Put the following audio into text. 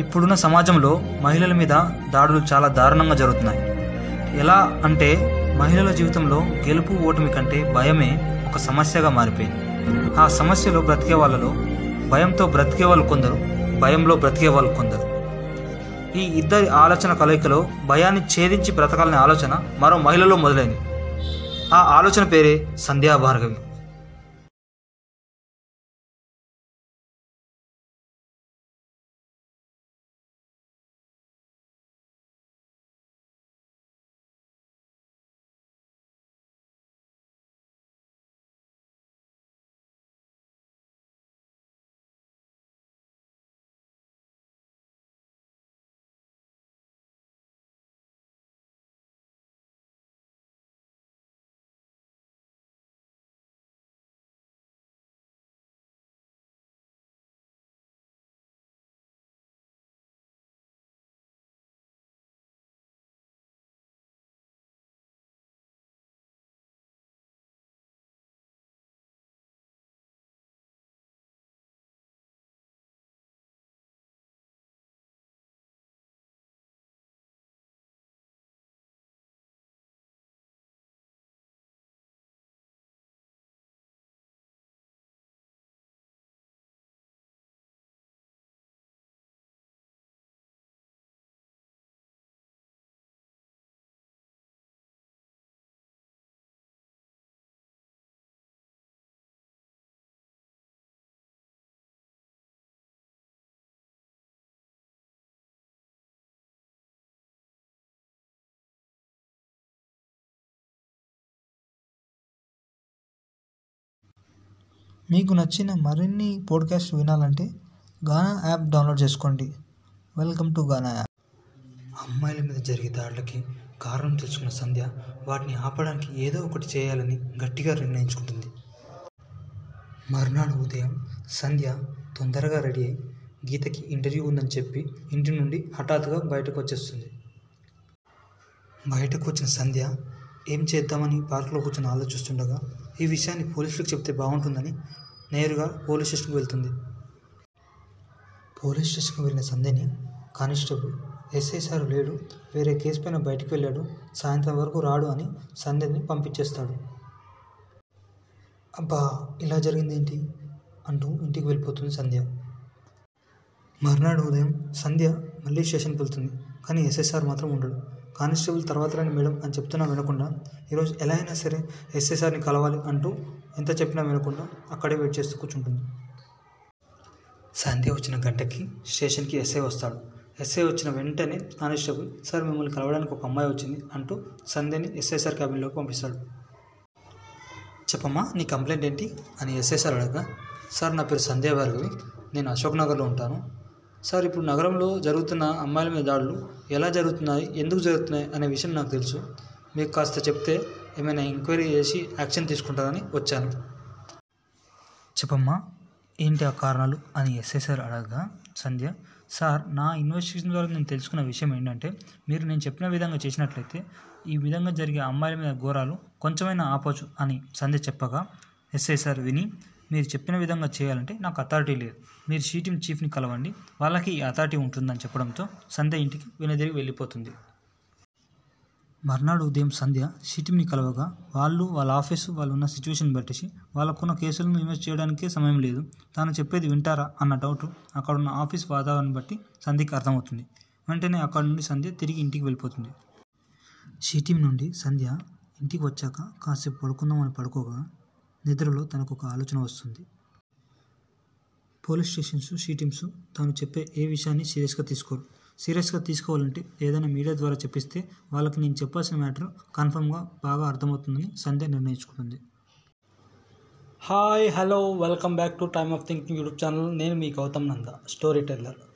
ఇప్పుడున్న సమాజంలో మహిళల మీద దాడులు చాలా దారుణంగా జరుగుతున్నాయి. ఎలా అంటే మహిళల జీవితంలో గెలుపు ఓటమి కంటే భయమే ఒక సమస్యగా మారిపోయింది. ఆ సమస్యలో బ్రతికే వాళ్ళలో భయంతో బ్రతికే వాళ్ళు కొందరు భయంలో బ్రతికే వాళ్ళు కొందరు. ఈ ఇద్దరి ఆలోచన కలయికలో భయాన్ని ఛేదించి బ్రతకాలనే ఆలోచన మరో మహిళలో మొదలైంది. ఆ ఆలోచన పేరే సంధ్యా మీకు నచ్చిన మరిన్ని పోడ్కాస్ట్ వినాలంటే గానా యాప్ డౌన్లోడ్ చేసుకోండి. Welcome to Gaana app. అమ్మాయిల మీద జరిగే దాడులకి కారణం తెలుసుకున్న సంధ్య వాటిని ఆపడానికి ఏదో ఒకటి చేయాలని గట్టిగా నిర్ణయించుకుంటుంది. మర్నాడు ఉదయం సంధ్య తొందరగా రెడీ అయి గీతకి ఇంటర్వ్యూ ఉందని చెప్పి ఇంటి నుండి హఠాత్తుగా బయటకు వచ్చేస్తుంది. బయటకు వచ్చిన సంధ్య ఏం చేద్దామని పార్కులో కూర్చొని ఆలోచిస్తుండగా ఈ విషయాన్ని పోలీసులకు చెప్తే బాగుంటుందని నేరుగా పోలీస్ స్టేషన్కి వెళ్తుంది. పోలీస్ స్టేషన్కి వెళ్ళిన సంధ్యని కానిస్టేబుల్ ఎస్ఐ సార్ లేడు వేరే కేసు పైన బయటికి వెళ్ళాడు సాయంత్రం వరకు రాడు అని సంధ్యని పంపించేస్తాడు. అబ్బా ఇలా జరిగింది ఏంటి అంటూ ఇంటికి వెళ్ళిపోతుంది సంధ్య. మర్నాడు ఉదయం సంధ్య మళ్ళీ స్టేషన్కి వెళ్తుంది కానీ ఎస్ఐ సార్ మాత్రం ఉండడు. కానిస్టేబుల్ తర్వాత రండి మేడం అని చెప్తున్నా వినకుండా ఈరోజు ఎలా అయినా సరే ఎస్ఐ సార్ని కలవాలి అంటూ ఎంత చెప్పినా వినకుండా అక్కడే వెయిట్ చేస్తూ కూర్చుంటుంది. సంధ్య వచ్చిన గంటకి స్టేషన్కి ఎస్ఐ వస్తాడు. ఎస్ఐ వచ్చిన వెంటనే కానిస్టేబుల్ సార్ మిమ్మల్ని కలవడానికి ఒక అమ్మాయి వచ్చింది అంటూ సంధ్యని ఎస్ఐ సార్ క్యాబిన్లోకి పంపిస్తాడు. చెప్పమ్మా నీ కంప్లైంట్ ఏంటి? అని ఎస్ఐ సార్ సార్ నా పేరు సంధ్య భార్గవి. నేను అశోక్ నగర్లో ఉంటాను. సార్ ఇప్పుడు నగరంలో జరుగుతున్న అమ్మాయిల మీద దాడులు ఎలా జరుగుతున్నాయి? ఎందుకు జరుగుతున్నాయి? అనే విషయం నాకు తెలుసు. మీకు కాస్త చెప్తే ఏమైనా ఎంక్వైరీ చేసి యాక్షన్ తీసుకుంటారని వచ్చాను. చెప్పమ్మా ఏంటి ఆ కారణాలు అని ఎస్ఐ సార్ అడగగా సంధ్య సార్ నా ఇన్వెస్టిగేషన్ ద్వారా నేను తెలుసుకున్న విషయం ఏంటంటే మీరు నేను చెప్పిన విధంగా చేసినట్లయితే ఈ విధంగా జరిగే అమ్మాయిల మీద ఘోరాలు కొంచెమైనా ఆపొచ్చు అని సంధ్య చెప్పగా ఎస్ఐ సార్ విని మీరు చెప్పిన విధంగా చేయాలంటే నాకు అథారిటీ లేదు. మీరు షీటీం చీఫ్ని కలవండి. వాళ్ళకి ఈ అథారిటీ ఉంటుందని చెప్పడంతో సంధ్య ఇంటికి వెనుదిరిగి వెళ్ళిపోతుంది. మర్నాడు ఉదయం సంధ్య సీటీమ్ని కలవగా వాళ్ళు వాళ్ళ ఆఫీసు వాళ్ళు ఉన్న సిచ్యువేషన్ బట్టేసి వాళ్ళకున్న కేసులను ఇన్వెస్ట్ చేయడానికే సమయం లేదు. తాను చెప్పేది వింటారా అన్న డౌట్ అక్కడ ఉన్న ఆఫీస్ వాతావరణం బట్టి సంధ్యకి అర్థమవుతుంది. వెంటనే అక్కడ నుండి సంధ్య తిరిగి ఇంటికి వెళ్ళిపోతుంది. షీటీం నుండి సంధ్య ఇంటికి వచ్చాక కాసేపు పడుకుందామని పడుకోగా నిద్రలో తనకు ఒక ఆలోచన వస్తుంది. పోలీస్ స్టేషన్స్ షీటీమ్స్ తాను చెప్పే ఏ విషయాన్ని సీరియస్గా తీసుకోరు. సీరియస్గా తీసుకోవాలంటే ఏదైనా మీడియా ద్వారా చెప్పిస్తే వాళ్ళకి నేను చెప్పాల్సిన మ్యాటర్ కన్ఫర్మ్గా బాగా అర్థమవుతుందని Sandhya నిర్ణయించుకుంటుంది. Hi hello welcome back to time of thinking YouTube channel. నేను మీ గౌతమ్ నంద స్టోరీ టెల్లర్.